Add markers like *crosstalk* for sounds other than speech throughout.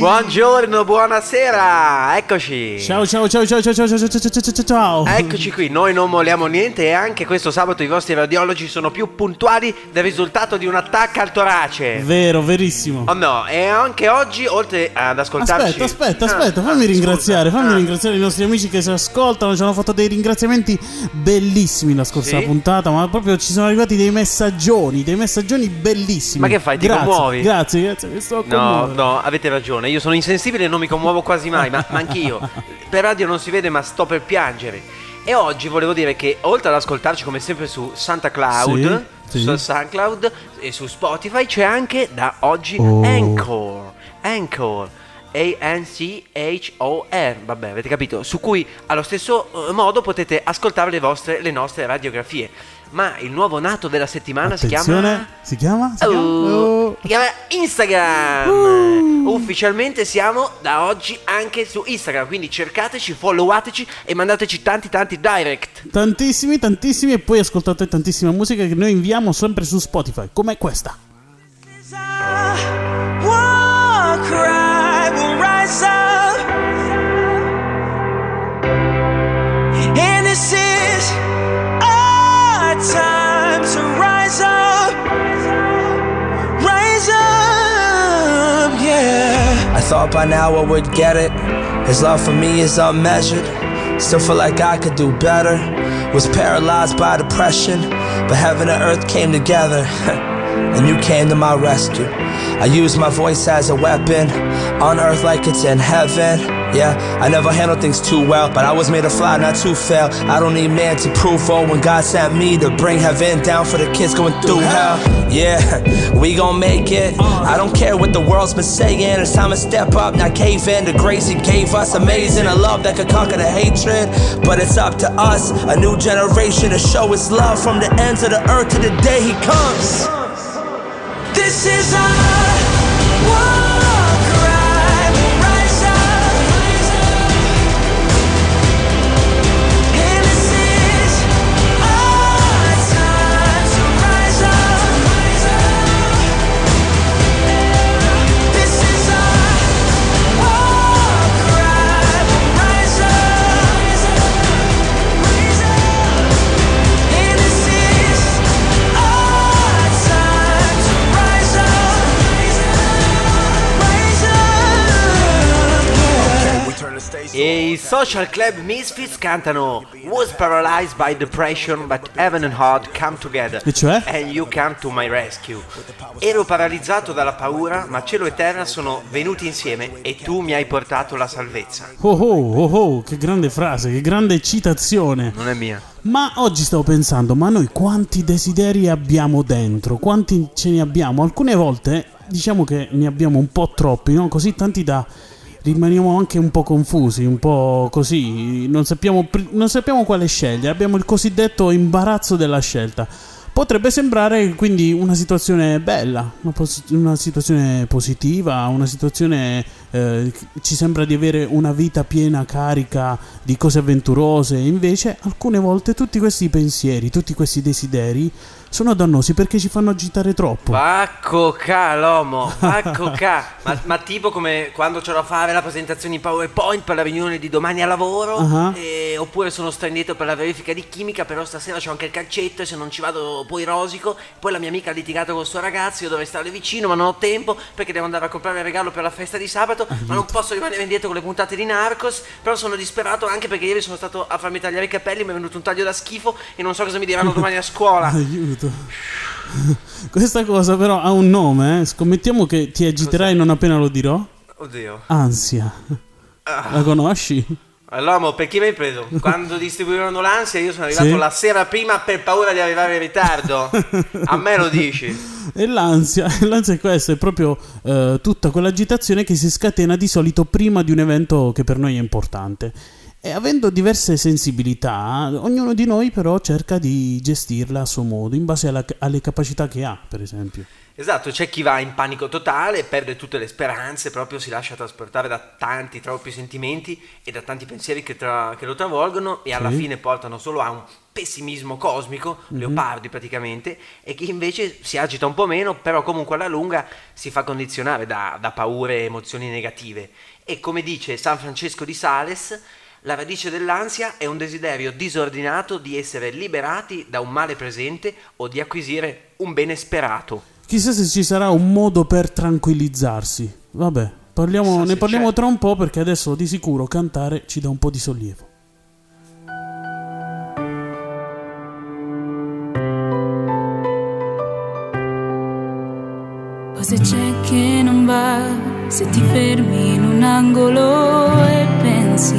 Buongiorno, buonasera, eccoci. Ciao ciao ciao ciao ciao ciao ciao ciao ciao ciao ciao. Eccoci qui, noi non molliamo niente e anche questo sabato i vostri radiologi sono più puntuali del risultato di un attacco al torace. Vero, verissimo. Oh no, e anche oggi, oltre ad ascoltarci... Aspetta, aspetta, Ah, aspetta, ah, fammi ringraziare, fammi Ah. ringraziare i nostri amici che ci ascoltano, ci hanno fatto dei ringraziamenti bellissimi la scorsa Sì? puntata, ma proprio ci sono arrivati dei messaggioni, dei messaggioni bellissimi. Ma che fai, ti grazie, commuovi? Grazie, grazie, mi sto No, no, avete ragione, io sono insensibile e non mi commuovo quasi mai, ma, ma anch'io. Per radio non si vede, ma sto per piangere. E oggi volevo dire che oltre ad ascoltarci come sempre su Santa Cloud, Sì, sì. su SoundCloud e su Spotify c'è anche da oggi Oh. Anchor. Anchor. A-N-C-H-O-R, vabbè avete capito, su cui allo stesso eh, modo potete ascoltare le vostre, le nostre radiografie. Ma il nuovo nato della settimana si chiama... Attenzione, si chiama? Si chiama? Oh, Oh. si chiama Instagram. Uh. Ufficialmente siamo da oggi anche su Instagram, quindi cercateci, followateci e mandateci tanti tanti direct. Tantissimi, tantissimi e poi ascoltate tantissima musica che noi inviamo sempre su Spotify, come questa. By now I would get it. His love for me is unmeasured. Still feel like I could do better. Was paralyzed by depression, but heaven and earth came together. *laughs* and you came to my rescue. I use my voice as a weapon, on earth like it's in heaven. Yeah, I never handled things too well, but I was made to fly, not to fail. I don't need man to prove oh when God sent me to bring heaven down for the kids going through hell. Yeah, we gon' make it. Uh. I don't care what the world's been saying. It's time to step up, not cave in. The grace He gave us, amazing. A love that could conquer the hatred. But it's up to us, a new generation, to show His love from the ends of the earth to the day He comes. This is our social club Misfits cantano Was paralyzed by depression, but heaven and heart come together. E cioè? And you come to my rescue. Ero paralizzato dalla paura, ma cielo e terra sono venuti insieme e tu mi hai portato la salvezza. Oh oh oh oh, che grande frase, che grande citazione. Non è mia. Ma oggi stavo pensando, ma noi quanti desideri abbiamo dentro? Quanti ce ne abbiamo? Alcune volte diciamo che ne abbiamo un po' troppi, no? Così tanti da rimaniamo anche un po' confusi, un po' così, non sappiamo, non sappiamo quale scegliere, abbiamo il cosiddetto imbarazzo della scelta. Potrebbe sembrare quindi una situazione bella, una, pos- una situazione positiva, una situazione eh, ci sembra di avere una vita piena, carica di cose avventurose, invece alcune volte tutti questi pensieri, tutti questi desideri sono dannosi perché ci fanno agitare troppo. Vacco ca l'uomo, vacco ca. Ma, ma tipo come quando c'ho da fare la presentazione in PowerPoint per la riunione di domani a lavoro, Ah. e- oppure sono straniato per la verifica di chimica, però stasera c'ho anche il calcetto e se non ci vado poi rosico. Poi la mia amica ha litigato con il suo ragazzo, io dovrei stare vicino, ma non ho tempo perché devo andare a comprare il regalo per la festa di sabato, ma non posso rimanere indietro con le puntate di Narcos, però sono disperato anche perché ieri sono stato a farmi tagliare i capelli, mi è venuto un taglio da schifo e non so cosa mi diranno domani a scuola. *laughs* Aiuto. Questa cosa però ha un nome, eh? scommettiamo che ti agiterai non appena lo dirò. Oddio. Ansia. Ah. La conosci? Allora, per chi mi hai preso? *laughs* Quando distribuirono l'ansia io sono arrivato Sì. la sera prima per paura di arrivare in ritardo. A me lo dici? E l'ansia, *laughs* l'ansia è questa, è proprio eh, tutta quell'agitazione che si scatena di solito prima di un evento che per noi è importante. E avendo diverse sensibilità, ognuno di noi però cerca di gestirla a suo modo, in base alla- alle capacità che ha, per esempio. Esatto, c'è chi va in panico totale, perde tutte le speranze, proprio si lascia trasportare da tanti, troppi sentimenti e da tanti pensieri che, tra, che lo travolgono e alla Sì. fine portano solo a un pessimismo cosmico, leopardi praticamente, e chi invece si agita un po' meno, però comunque alla lunga si fa condizionare da, da paure e emozioni negative. E come dice San Francesco di Sales, la radice dell'ansia è un desiderio disordinato di essere liberati da un male presente o di acquisire un bene sperato. Chissà se ci sarà un modo per tranquillizzarsi. Vabbè, parliamo- ne parliamo c'è. tra un po' perché adesso di sicuro cantare ci dà un po' di sollievo. Cosa c'è che non va se ti fermi in un angolo e pensi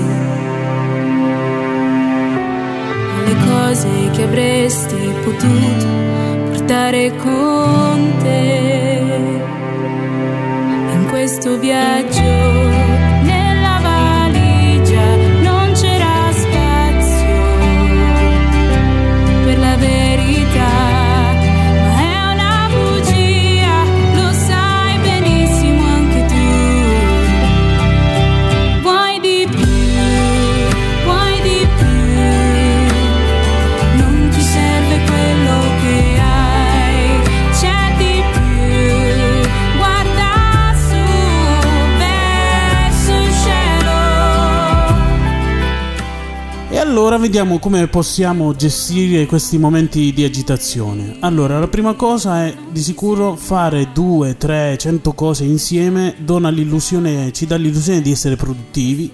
alle cose che avresti potuto portare con te in questo viaggio allora vediamo come possiamo gestire questi momenti di agitazione. Allora, la prima cosa è di sicuro fare due, tre, cento cose insieme dona l'illusione, ci dà l'illusione di essere produttivi,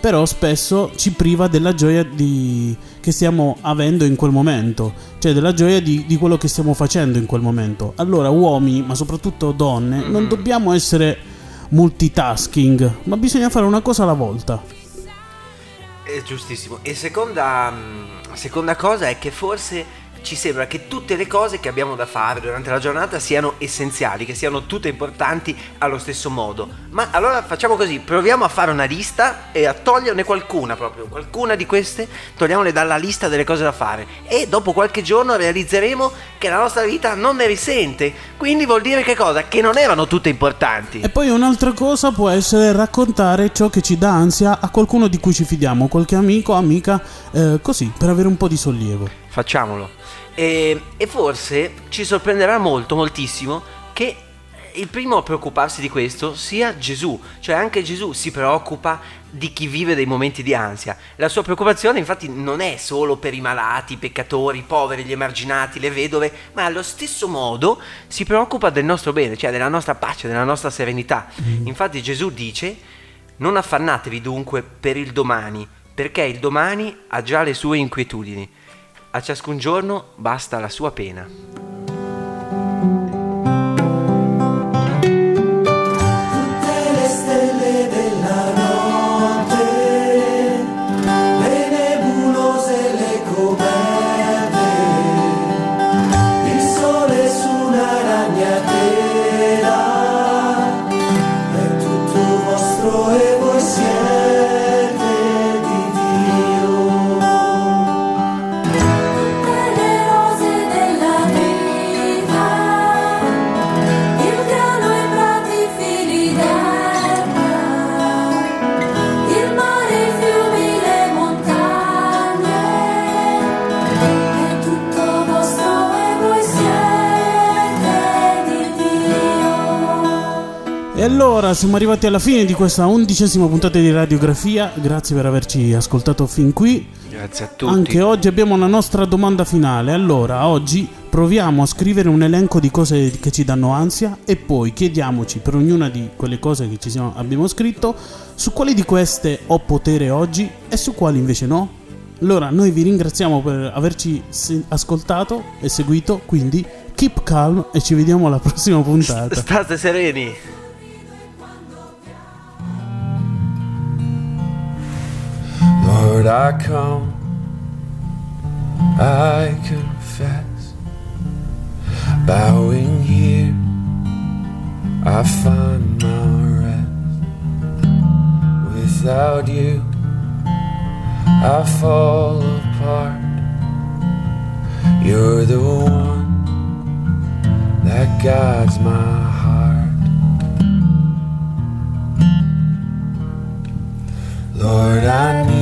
però spesso ci priva della gioia di- che stiamo avendo in quel momento, cioè della gioia di, di quello che stiamo facendo in quel momento. Allora, uomini, ma soprattutto donne, non dobbiamo essere multitasking, ma bisogna fare una cosa alla volta. Giustissimo. E seconda, mh, seconda cosa è che forse ci sembra che tutte le cose che abbiamo da fare durante la giornata siano essenziali, che siano tutte importanti allo stesso modo. Ma allora facciamo così, proviamo a fare una lista e a toglierne qualcuna proprio, qualcuna di queste, togliamole dalla lista delle cose da fare e dopo qualche giorno realizzeremo che la nostra vita non ne risente. Quindi vuol dire che cosa? Che non erano tutte importanti. E poi un'altra cosa può essere raccontare ciò che ci dà ansia a qualcuno di cui ci fidiamo, qualche amico, amica, eh, così, per avere un po' di sollievo. Facciamolo. E, e forse ci sorprenderà molto, moltissimo, che il primo a preoccuparsi di questo sia Gesù. Cioè anche Gesù si preoccupa di chi vive dei momenti di ansia. La sua preoccupazione infatti non è solo per i malati, i peccatori, i poveri, gli emarginati, le vedove, ma allo stesso modo si preoccupa del nostro bene, cioè della nostra pace, della nostra serenità. Infatti Gesù dice, non affannatevi dunque per il domani, perché il domani ha già le sue inquietudini. A ciascun giorno basta la sua pena. Allora siamo arrivati alla fine di questa undicesima puntata di radiografia, grazie per averci ascoltato fin qui. Grazie a tutti. Anche oggi abbiamo la nostra domanda finale. Allora, oggi proviamo a scrivere un elenco di cose che ci danno ansia e poi chiediamoci per ognuna di quelle cose che ci siamo- abbiamo scritto su quali di queste ho potere oggi e su quali invece no. Allora, noi vi ringraziamo per averci ascoltato e seguito, quindi keep calm e ci vediamo alla prossima puntata. *laughs* State sereni. did I come? I confess, bowing here, I find my rest. Without you, I fall apart. You're the one that guides my heart. Lord, I need.